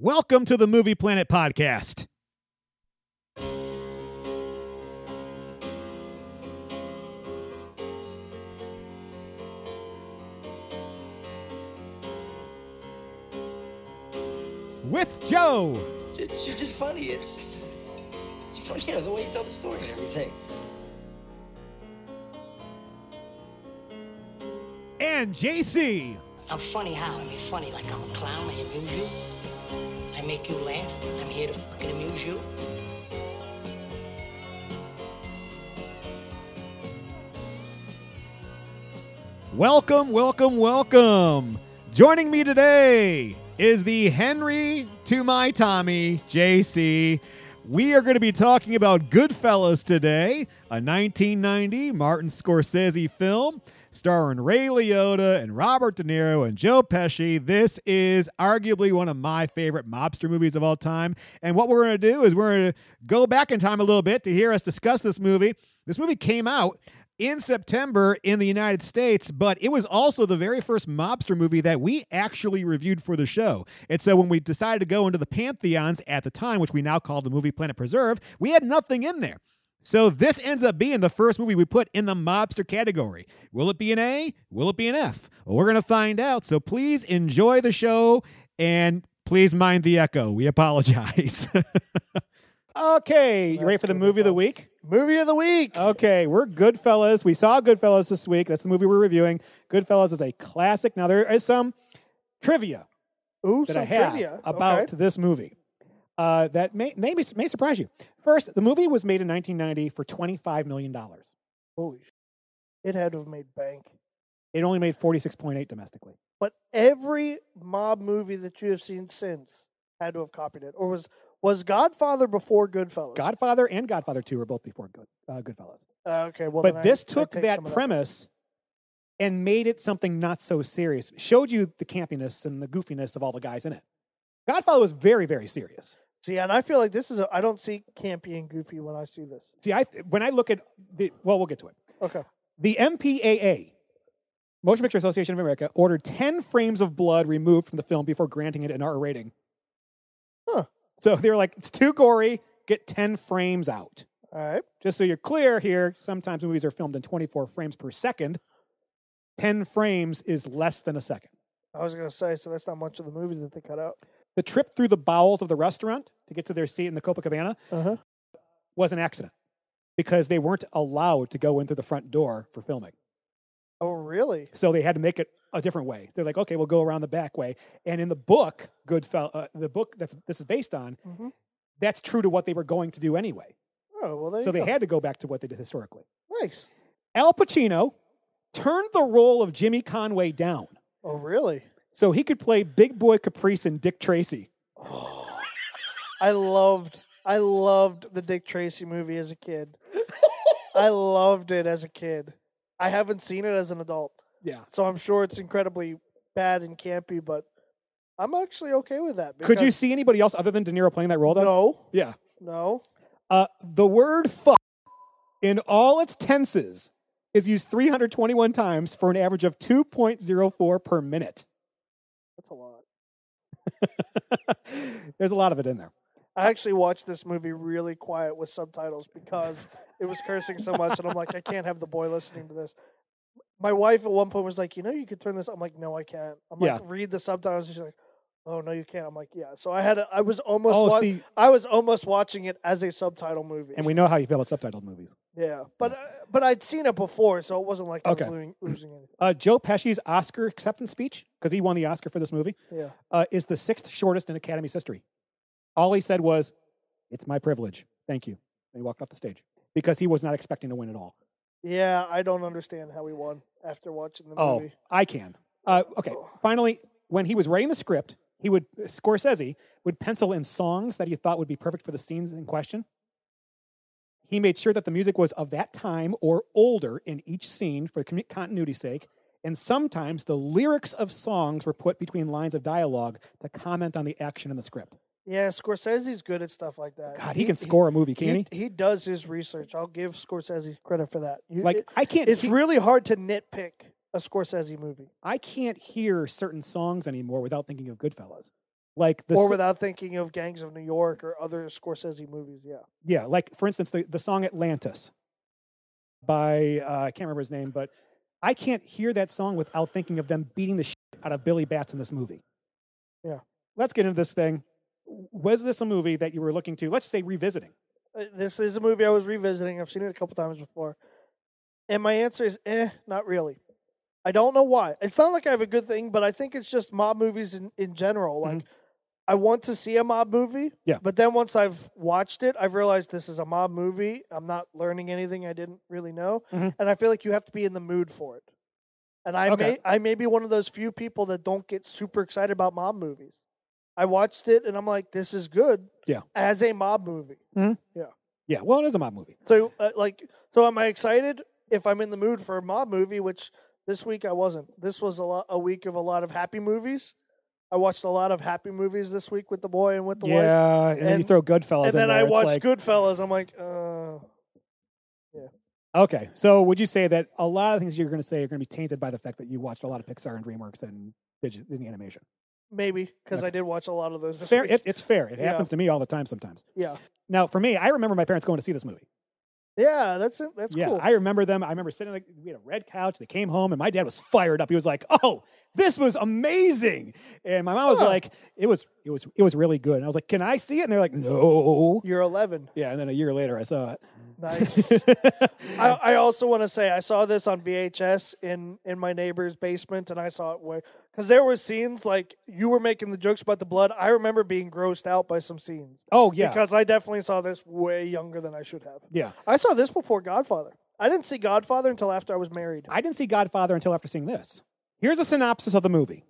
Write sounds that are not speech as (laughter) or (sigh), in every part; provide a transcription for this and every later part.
Welcome to the Movie Planet Podcast. With Joe It's ju- just funny. It's, it's funny, you know, the way you tell the story and everything. and JC. I'm funny how? I mean, funny like I'm a clown. I amuse you. Make you laugh. I'm here to fucking amuse you. Welcome, welcome, welcome. Joining me today is the Henry to my Tommy, JC. We are going to be talking about Goodfellas today, a 1990 Martin Scorsese film starring Ray Liotta and Robert De Niro and Joe Pesci. This is arguably one of my favorite mobster movies of all time. And what we're going to do is we're going to go back in time a little bit to hear us discuss this movie. This movie came out in September in the United States, but it was also the very first mobster movie that we actually reviewed for the show. And so when we decided to go into the pantheons at the time, which we now call the movie Planet Preserve, we had nothing in there. So this ends up being the first movie we put in the mobster category. Will it be an A? Will it be an F? Well, we're going to find out. So please enjoy the show and please mind the echo. We apologize. (laughs) okay, you ready for the movie of the week? Movie of the week. Okay, we're Goodfellas. We saw Goodfellas this week. That's the movie we're reviewing. Goodfellas is a classic. Now there is some trivia Ooh, that some I have trivia about Okay. this movie uh, that may, may may surprise you. First, the movie was made in 1990 for 25 million dollars. Holy sh- It had to have made bank. It only made 46.8 domestically. But every mob movie that you have seen since had to have copied it. Or was was Godfather before Goodfellas? Godfather and Godfather 2 were both before Good, uh, Goodfellas. Uh, okay, well, but this I took take that premise and made it something not so serious. Showed you the campiness and the goofiness of all the guys in it. Godfather was very, very serious. See, and I feel like this is. A, I don't see campy and goofy when I see this. See, I when I look at the well, we'll get to it. Okay. The MPAA, Motion Picture Association of America, ordered 10 frames of blood removed from the film before granting it an R rating. Huh. So they were like, it's too gory, get 10 frames out. All right. Just so you're clear here, sometimes movies are filmed in 24 frames per second. 10 frames is less than a second. I was gonna say, so that's not much of the movie that they cut out. The trip through the bowels of the restaurant to get to their seat in the Copacabana Uh huh. was an accident because they weren't allowed to go in through the front door for filming. Oh, really? So they had to make it a different way. They're like, okay, we'll go around the back way. And in the book, Goodfell, uh, the book that this is based on, Mhm. that's true to what they were going to do anyway. Oh, well, So they go. had to go back to what they did historically. nice. Al Pacino turned the role of Jimmy Conway down Oh, really? So he could play Big Boy Caprice and Dick Tracy. (sighs) I loved I loved the Dick Tracy movie as a kid. I loved it as a kid. I haven't seen it as an adult, Yeah. so I'm sure it's incredibly bad and campy, but I'm actually okay with that. Could you see anybody else other than De Niro playing that role? Though? No, Yeah. no. Uh, the word fuck in all its tenses is used 321 times for an average of 2.04 per minute. That's a lot. (laughs) There's a lot of it in there. I actually watched this movie really quiet with subtitles because it was cursing so much, and I'm like, I can't have the boy listening to this. My wife at one point was like, "You know, you could turn this." I'm like, "No, I can't." I'm like, Yeah. "Read the subtitles." And she's like, "Oh no, you can't." I'm like, "Yeah." So I had, a, I was almost, Oh, wa- see- I was almost watching it as a subtitle movie. And we know how you feel about subtitled movies. Yeah, but uh, but I'd seen it before, so it wasn't like I was losing, losing anything. Uh, Joe Pesci's Oscar acceptance speech, because he won the Oscar for this movie, Yeah. uh, is the sixth shortest in Academy's history. All he said was, It's my privilege. Thank you. And he walked off the stage because he was not expecting to win at all. Yeah, I don't understand how he won after watching the Oh, movie. I can. Uh, okay. Finally, when he was writing the script, he would Scorsese would pencil in songs that he thought would be perfect for the scenes in question. He made sure that the music was of that time or older in each scene for continuity's sake. And sometimes the lyrics of songs were put between lines of dialogue to comment on the action in the script. Yeah, Scorsese's good at stuff like that. God, he, can score a movie, can he? he, he does his research. I'll give Scorsese credit for that. You- Like it- I can't. it's he- really hard to nitpick a Scorsese movie. I can't hear certain songs anymore without thinking of Goodfellas. Like the or without thinking of Gangs of New York or other Scorsese movies. Yeah. yeah, like for instance, the, the song Atlantis by uh, I can't remember his name, but I can't hear that song without thinking of them beating the shit out of Billy Batts in this movie. Yeah. Let's get into this thing. Was this a movie that you were looking to, let's say, revisiting? Uh, This is a movie I was revisiting. I've seen it a couple times before. And my answer is eh, not really. I don't know why. It's not like I have a good thing, but I think it's just mob movies in, in general. Like I want to see a mob movie. Yeah. But then once I've watched it, I've realized this is a mob movie. I'm not learning anything I didn't really know. Mhm. And I feel like you have to be in the mood for it. And I Okay. may I may be one of those few people that don't get super excited about mob movies. I watched it and I'm like, this is good. Yeah. As a mob movie. Yeah, Yeah. well, it is a mob movie. So, uh, like, so am I excited if I'm in the mood for a mob movie? Which this week I wasn't. This was a lot, a week of a lot of happy movies. I watched a lot of happy movies this week with the boy and with the wife. yeah, and, then you throw Goodfellas And in then there. I watched like, Goodfellas. I'm like, uh, yeah. Okay, so would you say that a lot of things you're going to say are going to be tainted by the fact that you watched a lot of Pixar and DreamWorks and Disney animation? maybe because Okay. I did watch a lot of those. This Fair, it, it's fair. It Yeah. happens to me all the time sometimes. yeah, Now, for me, I remember my parents going to see this movie. Yeah, that's it. That's yeah, cool. I remember them. I remember sitting like we had a red couch. They came home, and my dad was fired up. He was like, "Oh, this was amazing!" And my mom was Huh. like, "It was, it was, it was really good." And I was like, "Can I see it?" And they're like, "No." You're 11. Yeah, and then a year later, I saw it. Nice. (laughs) I, I also want to say I saw this on VHS in in my neighbor's basement, and I saw it way because there were scenes like you were making the jokes about the blood. I remember being grossed out by some scenes oh yeah, because I definitely saw this way younger than I should have. yeah. I saw this before Godfather. I didn't see Godfather until after I was married. I didn't see Godfather until after seeing this. Here's a synopsis of the movie.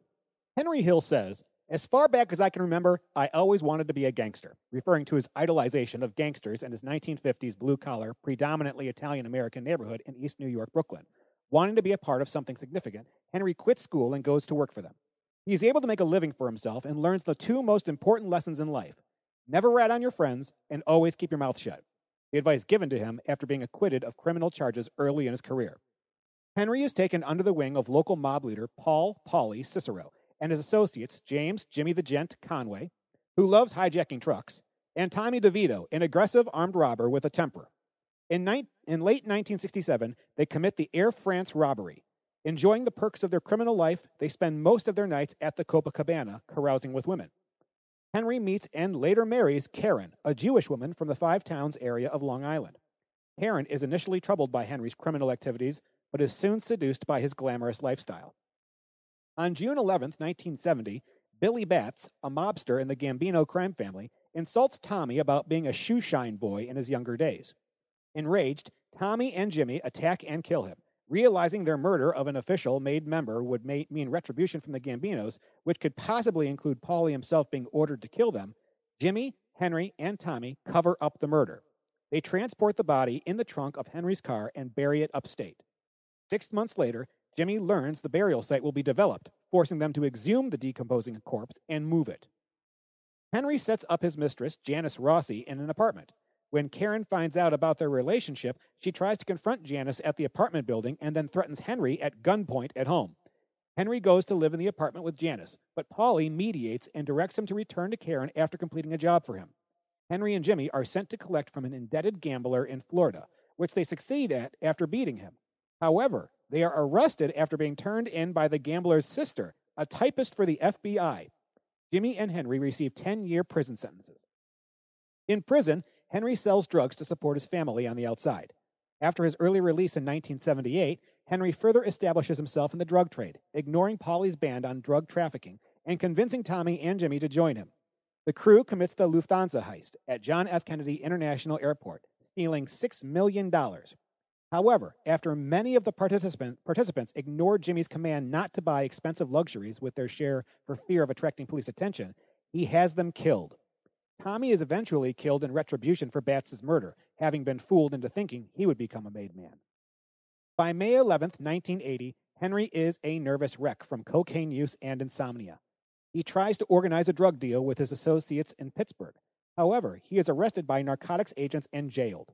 Henry Hill says, As far back as I can remember, I always wanted to be a gangster, referring to his idolization of gangsters in his 1950s blue collar, predominantly Italian American neighborhood in East New York, Brooklyn. Wanting to be a part of something significant, Henry quits school and goes to work for them. He is able to make a living for himself and learns the two most important lessons in life never rat on your friends and always keep your mouth shut. The advice given to him after being acquitted of criminal charges early in his career. Henry is taken under the wing of local mob leader Paul Pauly Cicero and his associates James Jimmy the Gent Conway, who loves hijacking trucks, and Tommy DeVito, an aggressive armed robber with a temper. In, ni- in late 1967, they commit the Air France robbery. Enjoying the perks of their criminal life, they spend most of their nights at the Copacabana, carousing with women. Henry meets and later marries Karen, a Jewish woman from the Five Towns area of Long Island. Karen is initially troubled by Henry's criminal activities, but is soon seduced by his glamorous lifestyle. On June 11, 1970, Billy Batts, a mobster in the Gambino crime family, insults Tommy about being a shoeshine boy in his younger days. Enraged, Tommy and Jimmy attack and kill him. Realizing their murder of an official made member would ma- mean retribution from the Gambinos, which could possibly include Paulie himself being ordered to kill them, Jimmy, Henry, and Tommy cover up the murder. They transport the body in the trunk of Henry's car and bury it upstate. Six months later, Jimmy learns the burial site will be developed, forcing them to exhume the decomposing corpse and move it. Henry sets up his mistress, Janice Rossi, in an apartment. When Karen finds out about their relationship, she tries to confront Janice at the apartment building and then threatens Henry at gunpoint at home. Henry goes to live in the apartment with Janice, but Paulie mediates and directs him to return to Karen after completing a job for him. Henry and Jimmy are sent to collect from an indebted gambler in Florida, which they succeed at after beating him. However, they are arrested after being turned in by the gambler's sister, a typist for the FBI. Jimmy and Henry receive 10 year prison sentences. In prison, Henry sells drugs to support his family on the outside. After his early release in 1978, Henry further establishes himself in the drug trade, ignoring Paulie's ban on drug trafficking and convincing Tommy and Jimmy to join him. The crew commits the Lufthansa heist at John F. Kennedy International Airport, stealing $6 million. However, after many of the participant, participants ignored Jimmy's command not to buy expensive luxuries with their share for fear of attracting police attention, he has them killed. Tommy is eventually killed in retribution for Batts' murder, having been fooled into thinking he would become a made man. By May 11th, 1980, Henry is a nervous wreck from cocaine use and insomnia. He tries to organize a drug deal with his associates in Pittsburgh. However, he is arrested by narcotics agents and jailed.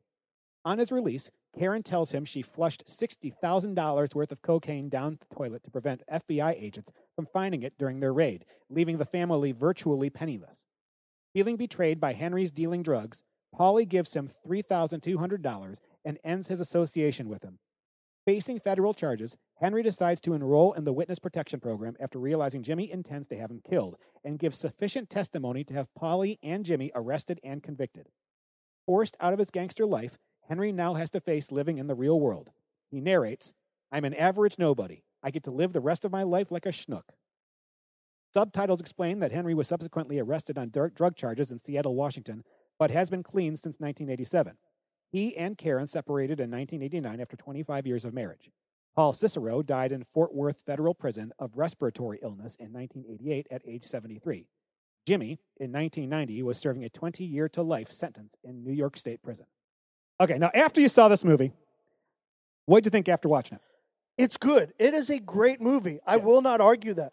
On his release, Karen tells him she flushed $60,000 worth of cocaine down the toilet to prevent FBI agents from finding it during their raid, leaving the family virtually penniless. Feeling betrayed by Henry's dealing drugs, Paulie gives him $3,200 and ends his association with him. Facing federal charges, Henry decides to enroll in the witness protection program after realizing Jimmy intends to have him killed and gives sufficient testimony to have Paulie and Jimmy arrested and convicted. Forced out of his gangster life, Henry now has to face living in the real world. He narrates, I'm an average nobody. I get to live the rest of my life like a schnook. Subtitles explain that Henry was subsequently arrested on drug charges in Seattle, Washington, but has been clean since 1987. He and Karen separated in 1989 after 25 years of marriage. Paul Cicero died in Fort Worth Federal Prison of respiratory illness in 1988 at age 73. Jimmy, in 1990, was serving a 20 year to life sentence in New York State Prison. Okay, now after you saw this movie, what did you think after watching it? It's good. It is a great movie. I will not argue that.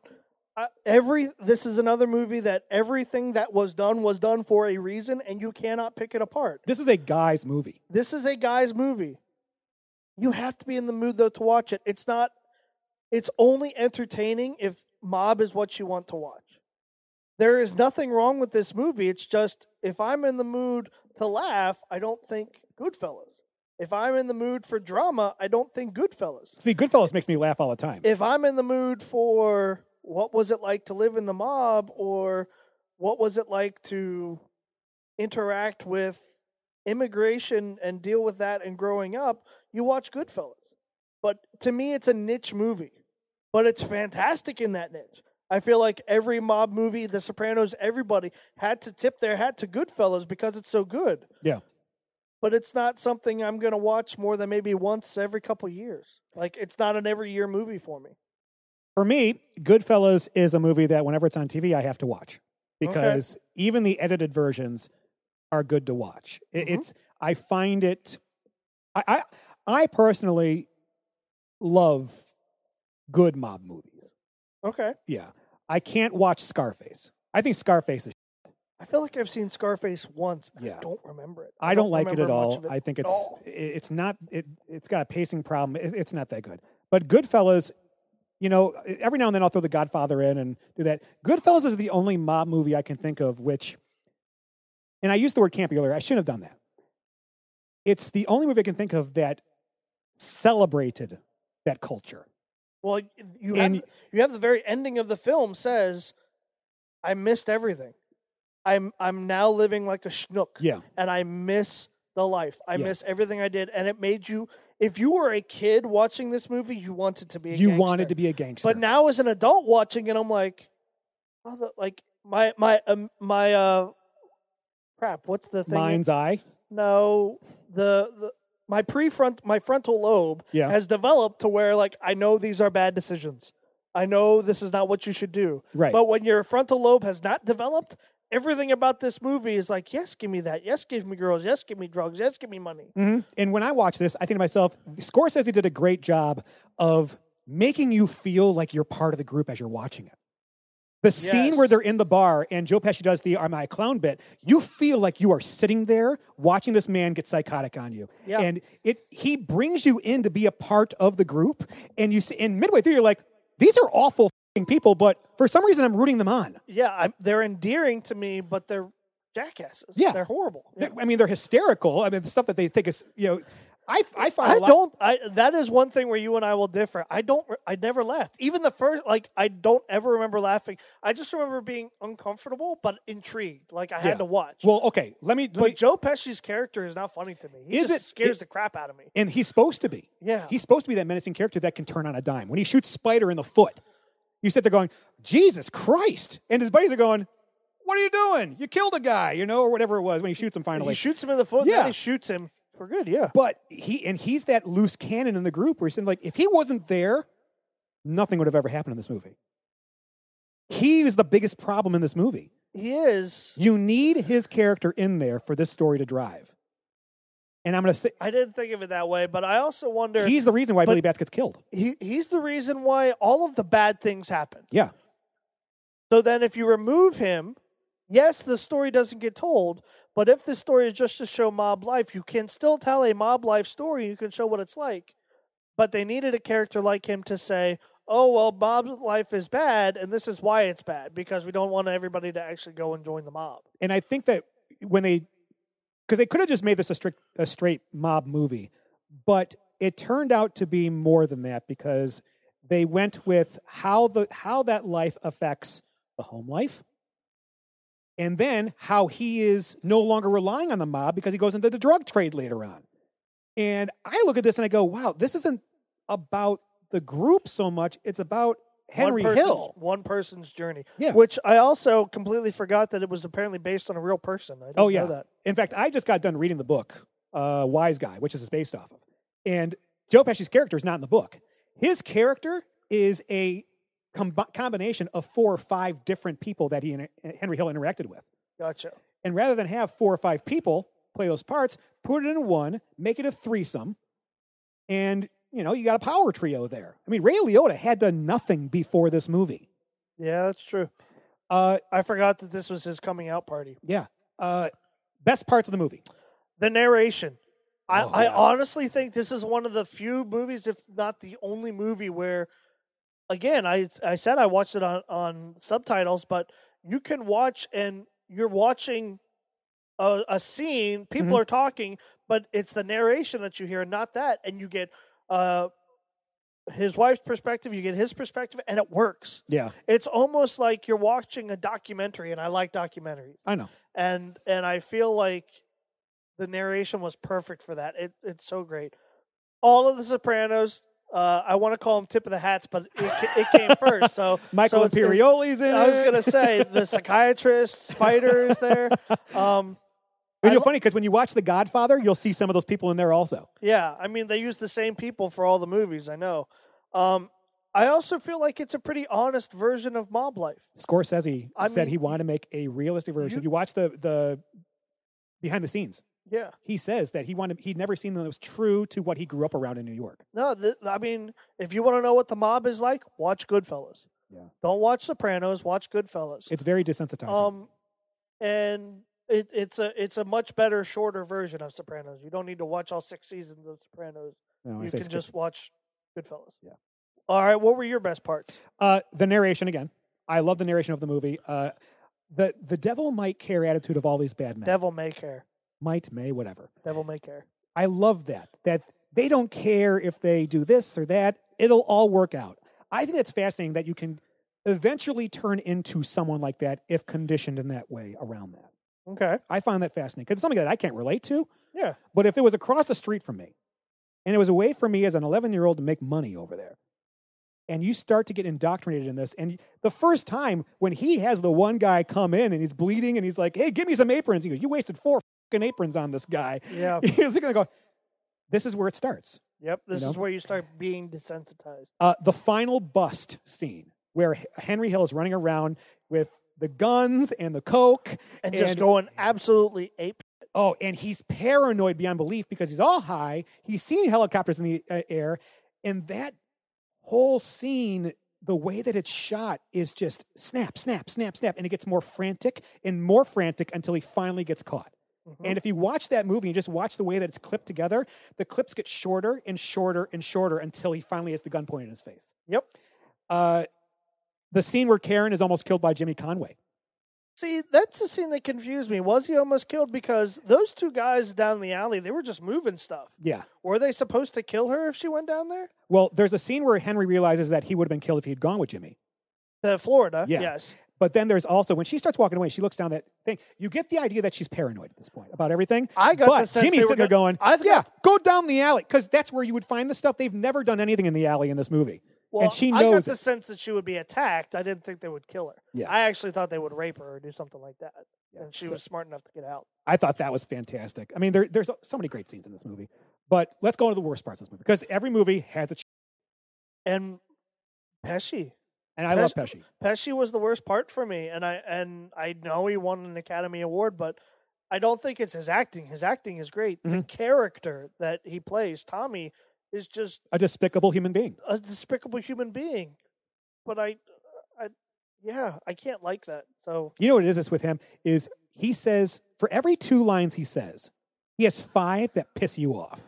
Uh, every this is another movie that everything that was done was done for a reason, and you cannot pick it apart. This is a guy's movie. This is a guy's movie. You have to be in the mood though to watch it. It's not. It's only entertaining if mob is what you want to watch. There is nothing wrong with this movie. It's just if I'm in the mood to laugh, I don't think Goodfellas. If I'm in the mood for drama, I don't think Goodfellas. See, Goodfellas makes me laugh all the time. If I'm in the mood for what was it like to live in the mob or what was it like to interact with immigration and deal with that and growing up, you watch Goodfellas. But to me, it's a niche movie, but it's fantastic in that niche. I feel like every mob movie, The Sopranos, everybody had to tip their hat to Goodfellas because it's so good. Yeah. But it's not something I'm going to watch more than maybe once every couple years. Like it's not an every year movie for me. For me, Goodfellas is a movie that whenever it's on TV, I have to watch because even the edited versions are good to watch. It, Mhm. It's I find it. I, I I personally love good mob movies. Okay. Yeah, I can't watch Scarface. I think Scarface is. I feel like I've seen Scarface once. Yeah. I don't remember it. I don't like it at all. it I think it's all. it's not it. It's got a pacing problem. It, it's not that good. But Goodfellas, you know, every now and then I'll throw The Godfather in and do that. Goodfellas is the only mob movie I can think of which, and I used the word campy earlier. I shouldn't have done that. It's the only movie I can think of that celebrated that culture. Well, you And- have you have the very ending of the film says, "I missed everything. I'm I'm now living like a schnook, Yeah. and I miss the life. I Yeah. miss everything I did, and it made you. If you were a kid watching this movie, you wanted to be. A You gangster. wanted to be a gangster. But now, as an adult watching it, I'm like, oh, the, like my my um, my uh, crap. What's the thing? Mind's eye. No, the, the my prefront my frontal lobe Yeah. has developed to where like I know these are bad decisions. I know this is not what you should do. Right. But when your frontal lobe has not developed, everything about this movie is like, yes, give me that. Yes, give me girls. Yes, give me drugs. Yes, give me money. Mhm. And when I watch this, I think to myself, Scorsese did a great job of making you feel like you're part of the group as you're watching it. The scene Yes. where they're in the bar and Joe Pesci does the "Am I a clown?" bit, you feel like you are sitting there watching this man get psychotic on you, Yeah. and it he brings you in to be a part of the group. And you see, and midway through, you're like, "These are awful people," but for some reason, I'm rooting them on. Yeah, I'm, they're endearing to me, but they're jackasses. Yeah. they're horrible. Yeah. I mean, they're hysterical. I mean, the stuff that they think is, you know, I I find I lot- don't. I that is one thing where you and I will differ. I don't. I never laughed. Even the first, like, I don't ever remember laughing. I just remember being uncomfortable but intrigued. Like I had Yeah. to watch. Well, okay, let me. Let but me Joe Pesci's character is not funny to me. He Is just it- scares it- the crap out of me. And he's supposed to be. Yeah. He's supposed to be that menacing character that can turn on a dime. When he shoots Spider in the foot, you sit there going, Jesus Christ. And his buddies are going, What are you doing? You killed a guy, you know, or whatever it was when he shoots him finally. He shoots him in the foot. Yeah. He shoots him for good. Yeah, but he and he's that loose cannon in the group where he's saying, like, if he wasn't there, nothing would have ever happened in this movie. He is the biggest problem in this movie. he is. You need his character in there for this story to drive. And I'm going to say I didn't think of it that way, but I also wonder. he's the reason why Billy Batts gets killed. he he's the reason why all of the bad things happen. Yeah. So then, if you remove him, yes, the story doesn't get told, but if the story is just to show mob life, you can still tell a mob life story. You can show what it's like. But they needed a character like him to say, oh, well, mob life is bad, and this is why it's bad, because we don't want everybody to actually go and join the mob. And I think that when they, because they could have just made this a strict, a straight mob movie, but it turned out to be more than that because they went with how the how that life affects the home life, and then how he is no longer relying on the mob because he goes into the drug trade later on. And I look at this and I go, wow, this isn't about the group so much; it's about Henry one Hill. One person's journey. Yeah. Which I also completely forgot that it was apparently based on a real person. I didn't Oh yeah. know that. In fact, I just got done reading the book, uh, Wiseguy, which is based off of. And Joe Pesci's character is not in the book. His character is a com- combination of four or five different people that he and Henry Hill interacted with. Gotcha. And rather than have four or five people play those parts, put it in one, make it a threesome, and you know you got a power trio there. I mean, Ray Liotta had done nothing before this movie. Yeah, that's true. Uh, I forgot that this was his coming out party. yeah. Uh, best parts of the movie. The narration. I, Oh, I honestly think this is one of the few movies, if not the only movie, where, again, I I said I watched it on, on subtitles, but you can watch and you're watching a, a scene, people Mhm. are talking, but it's the narration that you hear, not that, and you get uh, his wife's perspective, you get his perspective, and it works. Yeah, It's almost like you're watching a documentary, and I like documentaries I know. and and I feel like the narration was perfect for that. It it's so great. All of the Sopranos. Uh, I want to call them tip of the hats, but it, it came first. So (laughs) Michael so Imperioli's in I was it. gonna say the psychiatrist, Spider is there. (laughs) Um, You're lo- funny because when you watch The Godfather, you'll see some of those people in there also. yeah, I mean they use the same people for all the movies. I know. Um, I also feel like it's a pretty honest version of mob life. Scorsese I said mean, he wanted to make a realistic version. you- if you watch the the behind the scenes, Yeah. he says that he wanted he'd never seen them that was true to what he grew up around in New York. No, th- I mean, if you want to know what the mob is like, watch Goodfellas. Yeah. Don't watch Sopranos. Watch Goodfellas. It's very desensitizing. um, and it, it's a it's a much better, shorter version of Sopranos. You don't need to watch all six seasons of Sopranos. No, you can just watch Goodfellas. Yeah. All right. What were your best parts? uh, the narration again. I love the narration of the movie. Uh, the the devil might care attitude of all these bad men. Devil May Care. Might may whatever. Devil May Care. I love that. That they don't care if they do this or that. It'll all work out. I think that's fascinating that you can eventually turn into someone like that if conditioned in that way around that. Okay. I find that fascinating because it's something that I can't relate to. Yeah. But if it was across the street from me and it was a way for me as an 11 year old to make money over there, and you start to get indoctrinated in this, and the first time when he has the one guy come in and he's bleeding and he's like, hey, give me some aprons, he goes, you wasted four fucking aprons on this guy. Yeah. (laughs) He's going to go, this is where it starts. Yep. This know? is where you start being desensitized. Uh, the final bust scene where Henry Hill is running around with the guns and the coke And just going absolutely ape. Oh, and he's paranoid beyond belief because he's all high. He's seen helicopters in the uh, air, and that whole scene, the way that it's shot, is just snap, snap, snap, snap, and it gets more frantic and more frantic until he finally gets caught. Mm-hmm. And if you watch that movie and just watch the way that it's clipped together, the clips get shorter and shorter and shorter until he finally has the gun pointed in his face. Yep. Uh, the scene where Karen is almost killed by Jimmy Conway. See, that's the scene that confused me. Was he almost killed? Because those two guys down the alley, they were just moving stuff. Yeah. Were they supposed to kill her if she went down there? Well, there's a scene where Henry realizes that he would have been killed if he had gone with Jimmy. To Florida, Yeah. yes. But then there's also when she starts walking away, she looks down that thing. You get the idea that she's paranoid at this point about everything. I got but the sense Jimmy's they were sitting there go- going, I thought- "Yeah, go down the alley," because that's where you would find the stuff. They've never done anything in the alley in this movie, Well, and she knows I got the it. sense that she would be attacked. I didn't think they would kill her. Yeah. I actually thought they would rape her or do something like that. Yeah, and she so- was smart enough to get out. I thought that was fantastic. I mean, there, there's so many great scenes in this movie. But let's go into the worst parts of this movie because every movie has its. And Pesci. And I love Pesci. Pesci was the worst part for me, and I and I know he won an Academy Award, but I don't think it's his acting. His acting is great. The Mhm. character that he plays, Tommy, is just A despicable human being. a despicable human being. But I, I yeah, I can't like that. So You know what it is? With him is he says for every two lines he says, he has five that piss you off.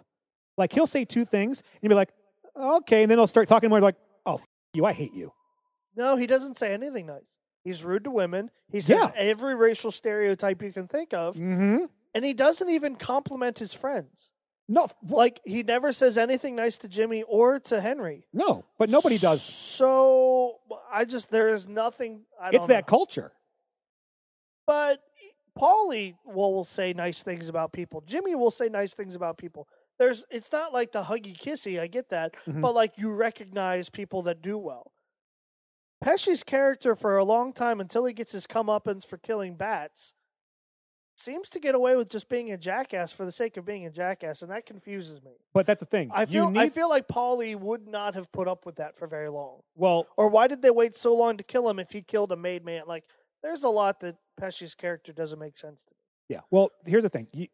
Like he'll say two things and you'll be like, okay, and then he'll start talking more like, oh, f- you, I hate you. no, he doesn't say anything nice. He's rude to women. He says Yeah. every racial stereotype you can think of, Mm-hmm. and he doesn't even compliment his friends. No, Like he never says anything nice to Jimmy or to Henry. no, but nobody does. So I just there is nothing. I It's that know. culture. But Paulie will, will say nice things about people. Jimmy will say nice things about people. There's it's not like the huggy kissy, I get that, Mhm. but like you recognize people that do well. Pesci's character for a long time until he gets his comeuppance for killing Batts seems to get away with just being a jackass for the sake of being a jackass, and that confuses me. But that's the thing. I feel you need, I feel like Paulie would not have put up with that for very long. well, Or why did they wait so long to kill him if he killed a made man? Like, there's a lot that Pesci's character doesn't make sense to me. Yeah. Well, here's the thing. You,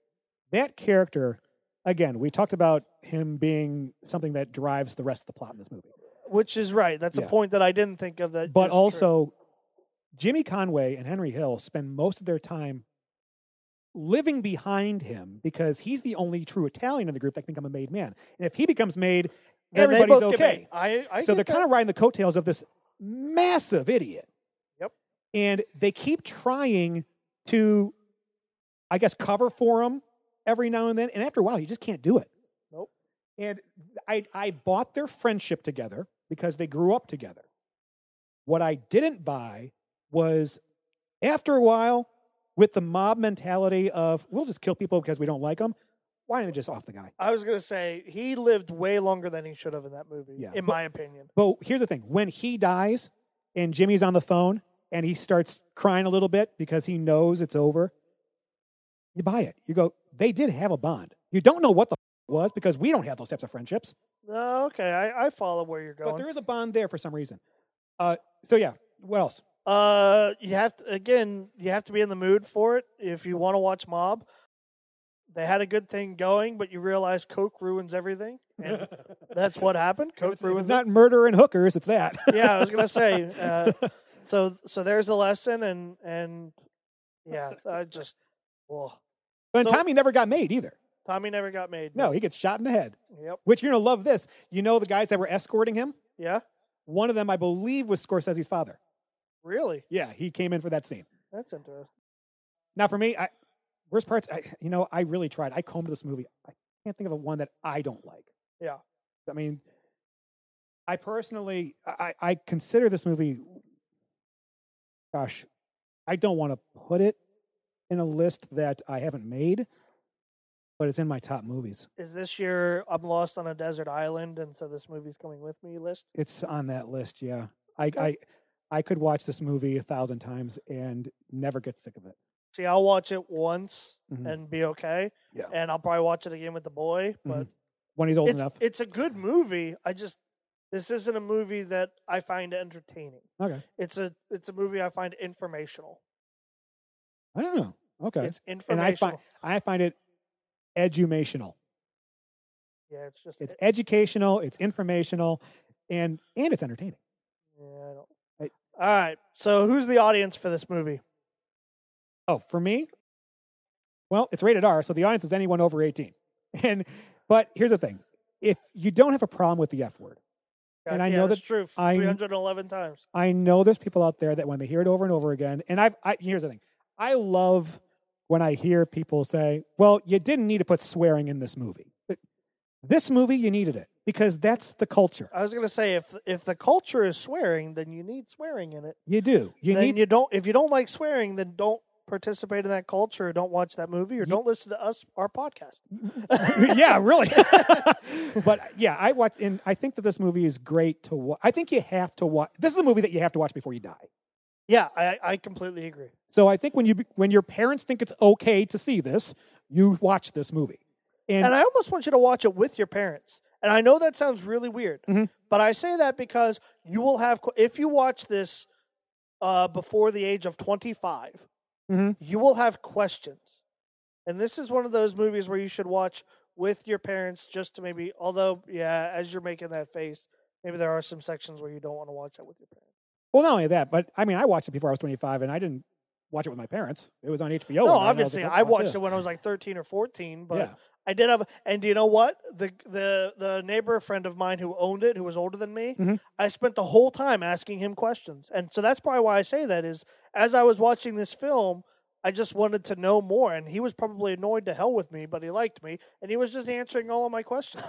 that character, again, we talked about him being something that drives the rest of the plot in this movie. Which is right. That's Yeah. a point that I didn't think of. That, But is true. also, Jimmy Conway and Henry Hill spend most of their time living behind him because he's the only true Italian in the group that can become a made man. And if he becomes made, Then everybody's okay. I, I so they're kind of riding the coattails of this massive idiot. Yep. And they keep trying to, I guess, cover for him every now and then. And after a while, you just can't do it. Nope. And I, I bought their friendship together because they grew up together. What I didn't buy was after a while, with the mob mentality of we'll just kill people because we don't like them, why didn't they just off the guy? I was gonna say he lived way longer than he should have in that movie. Yeah, in but- my opinion. But here's the thing: when he dies, and Jimmy's on the phone, and he starts crying a little bit because he knows it's over, you buy it. You go, they did have a bond. You don't know what the f- was because we don't have those types of friendships, No, okay, I, I follow where you're going. but there is a bond there for some reason. Uh, so yeah, what else? Uh, you have to again. You have to be in the mood for it if you want to watch Mob. They had a good thing going, but you realize Coke ruins everything, and (laughs) that's what happened. Coke It's, ruins it's not murder and hookers; it's that. (laughs) Yeah, I was gonna say. (laughs) Uh, so, so there's a lesson, and and yeah, I just. Well, but so- Tommy never got made either. Tommy never got made. No, he gets shot in the head. Yep. Which you're gonna love this. You know the guys that were escorting him. Yeah. One of them, I believe, was Scorsese's father. Really? Yeah, he came in for that scene. That's interesting. Now, for me, I, worst parts, I, you know, I really tried. I combed this movie. I can't think of a one that I don't like. Yeah. I mean, I personally, I, I consider this movie. Gosh, I don't want to put it in a list that I haven't made, but it's in my top movies. Is this your "I'm lost on a desert island" and so this movie's coming with me list? It's on that list. Yeah, I, I, I could watch this movie a thousand times and never get sick of it. See, I'll watch it once Mhm. and be okay, Yeah. and I'll probably watch it again with the boy. But When he's old it's enough. it's a good movie. I just this isn't a movie that I find entertaining. okay. It's a it's a movie I find informational. I don't know. Okay. It's informational. and informational. I find I find it edumational. yeah, it's just It's educational, it's informational, and and it's entertaining. yeah. I don't. All right. So who's the audience for this movie? Oh, for me, well, it's rated R, so the audience is anyone over eighteen. (laughs) And but here's the thing: if you don't have a problem with the F word, And I yeah, know that's that true. I- Three hundred and eleven times. I know there's people out there that when they hear it over and over again, and I've, I here's the thing: I love when I hear people say, "Well, you didn't need to put swearing in this movie." This movie, you needed it because that's the culture. I was gonna say if if the culture is swearing, then you need swearing in it. You do. You then need you don't. If you don't like swearing, then don't participate in that culture. Or don't watch that movie, or don't listen to us our podcast. (laughs) yeah, really. (laughs) (laughs) but yeah, I watch, and I think that this movie is great to watch. I think you have to watch. This is a movie that you have to watch before you die. Yeah, I, I completely agree. So I think when you when your parents think it's okay to see this, you watch this movie. And, And I almost want you to watch it with your parents. And I know that sounds really weird, Mhm. but I say that because you will have, if you watch this uh, before the age of twenty Mhm. you will have questions. And this is one of those movies where you should watch with your parents just to maybe. Although, yeah, as you're making that face, maybe there are some sections where you don't want to watch that with your parents. Well, not only that, but I mean, I watched it before I was 25, and I didn't watch it with my parents. It was on HBO. no, and I obviously, like, I watched this." it when I was like thirteen or fourteen, but Yeah. I did have. And do you know what? The the the neighbor friend of mine who owned it, who was older than me, Mhm. I spent the whole time asking him questions, and so that's probably why I say that is as I was watching this film. I just wanted to know more, and he was probably annoyed to hell with me, but he liked me, and he was just answering all of my questions.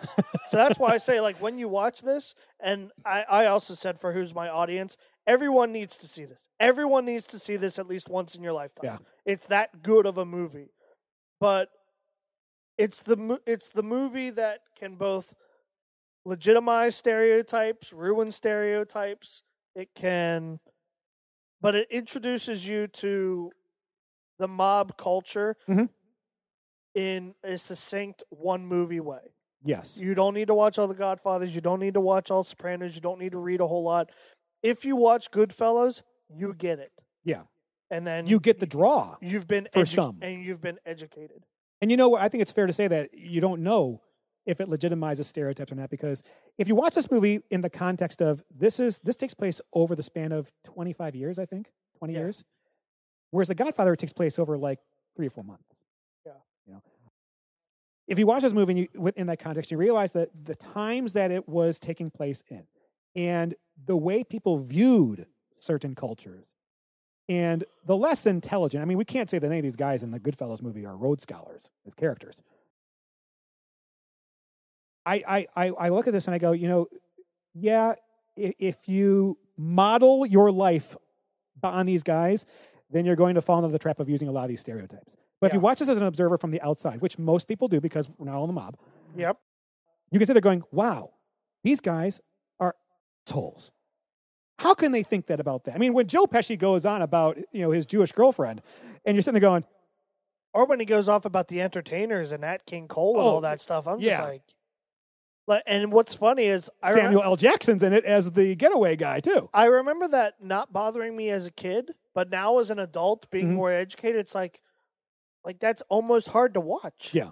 so that's why I say, like, when you watch this, and I, I also said for who's my audience, everyone needs to see this. Everyone needs to see this at least once in your lifetime. Yeah. It's that good of a movie, but it's the it's the movie that can both legitimize stereotypes, ruin stereotypes. It can, but it introduces you to the mob culture Mhm. in a succinct one movie way. yes, You don't need to watch all the Godfathers. You don't need to watch all Sopranos. You don't need to read a whole lot. If you watch Goodfellas, you get it. Yeah. and then you get the draw. you've been for edu- some. and you've been educated. And you know what? I think it's fair to say that you don't know if it legitimizes stereotypes or not because if you watch this movie in the context of this is this takes place over the span of 25 years, I think, 20 Yeah. years. Whereas The Godfather takes place over like 3 or 4 months. Yeah. You know. If you watch this movie and you, within that context, you realize that the times that it was taking place in and the way people viewed certain cultures and the less intelligent. I mean, we can't say that any of these guys in the Goodfellas movie are Rhodes scholars as characters. I, I, I, I look at this and I go, you know, yeah, if, you model your life on these guys, then you're going to fall into the trap of using a lot of these stereotypes. But if you watch this as an observer from the outside, which most people do because we're not all in the mob, Yep. you can sit there going, wow, these guys are assholes. How can they think that about that? I mean, when Joe Pesci goes on about you know his Jewish girlfriend, and you're sitting there going, Or when he goes off about the entertainers and Nat King Cole and Oh, all that stuff, I'm yeah. just like, like. And what's funny is I Samuel L. Jackson's in it as the getaway guy too. I remember that not bothering me as a kid, but now as an adult, being Mhm. more educated, it's like, like that's almost hard to watch. Yeah.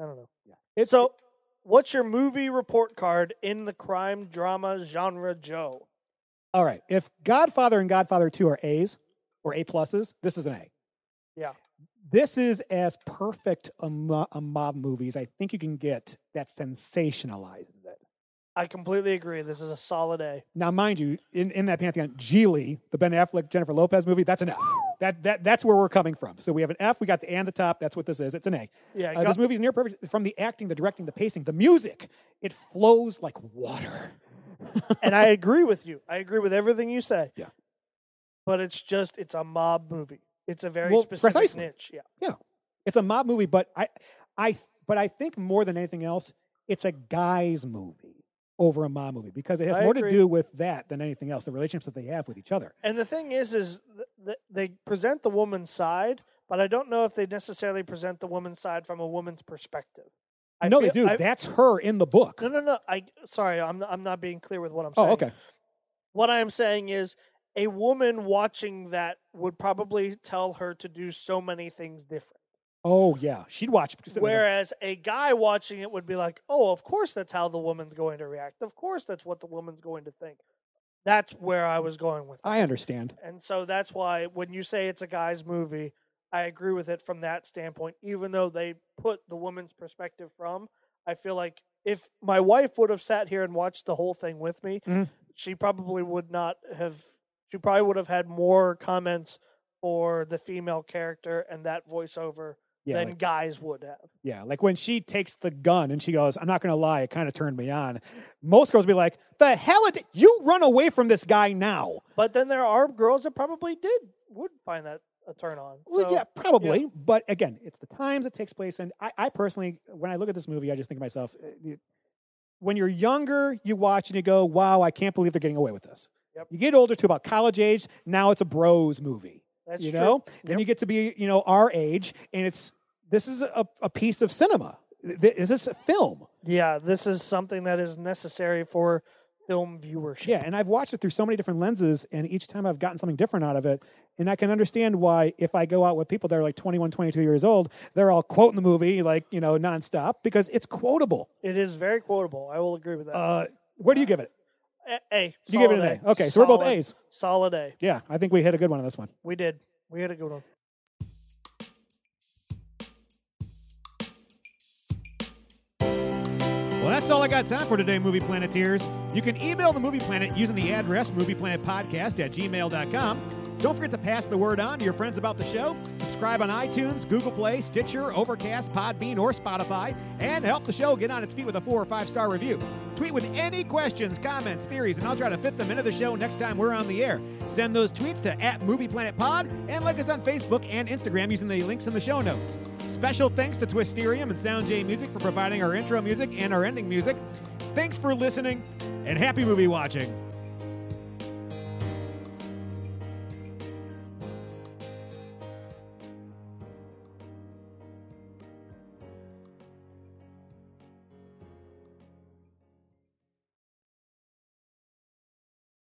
I don't know. It's So, what's your movie report card in the crime drama genre, Joe? All right. If Godfather and Godfather Two are A's or A pluses, this is an A. Yeah. This is as perfect a, mo- a mob movie as I think you can get that sensationalizes it. I completely agree. This is a solid A. Now, mind you, in, in that pantheon, Gigli, the Ben Affleck Jennifer Lopez movie, that's an F. That that that's where we're coming from. So we have an F, we got the A on the top. That's what this is. It's an A. Yeah, Uh, go- this movie's near perfect from the acting, the directing, the pacing, the music. It flows like water. And I agree with you. I agree with everything you say. Yeah. But it's just it's a mob movie. It's a very Well, specific precisely. niche. Yeah. Yeah, it's a mob movie, but I, I, but I think more than anything else, it's a guy's movie over a mob movie because it has I more agree. to do with that than anything else. The relationships that they have with each other. And the thing is, is th- th- they present the woman's side, but I don't know if they necessarily present the woman's side from a woman's perspective. I no, they do. I- That's her in the book. no, no, no. I sorry, I'm I'm not being clear with what I'm oh, saying. oh, okay. What I am saying is, a woman watching that would probably tell her to do so many things different. Oh, yeah. She'd watch. sitting there going, Whereas a guy watching it would be like, "Oh, of course that's how the woman's going to react. Of course that's what the woman's going to think." That's where I was going with it. I understand. And so that's why when you say it's a guy's movie, I agree with it from that standpoint. Even though they put the woman's perspective from, I feel like if my wife would have sat here and watched the whole thing with me, Mhm. she probably would not have. She probably would have had more comments for the female character and that voiceover Yeah, than like, guys would have. yeah. Like when she takes the gun and she goes, "I'm not going to lie, it kind of turned me on." Most girls would be like, "The hell it! You run away from this guy now." But then there are girls that probably did would find that a turn on. Well, So, yeah, probably. But again, it's the times it takes place. And I, I personally, when I look at this movie, I just think to myself, uh, when you're younger, you watch and you go, wow, I can't believe they're getting away with this. Yep. You get older to about college age, now it's a bros movie. That's you true. know? Then Yep. you get to be, you know, our age, and it's this is a, a piece of cinema. Is this a film? Yeah, this is something that is necessary for film viewership. Yeah, and I've watched it through so many different lenses, and each time I've gotten something different out of it. And I can understand why, if I go out with people that are like 21, 22 years old, they're all quoting the movie like, you know, nonstop because it's quotable. It is very quotable. I will agree with that. Uh, where do you give it? A. A. You give it an Solid A. Okay, so we're both A's. Solid A. Yeah, I think we hit a good one on this one. We did. We hit a good one. Well, that's all I got time for today, Movie Planeteers. You can email the Movie Planet using the address movieplanetpodcast at gmail.com. Don't forget to pass the word on to your friends about the show. Subscribe on iTunes, Google Play, Stitcher, Overcast, Podbean, or Spotify, and help the show get on its feet with a four or five star review. Tweet with any questions, comments, theories, and I'll try to fit them into the show next time we're on the air. Send those tweets to at Movie Planet Pod and like us on Facebook and Instagram using the links in the show notes. Special thanks to Twisterium and SoundJayMusic for providing our intro music and our ending music. Thanks for listening, and happy movie watching.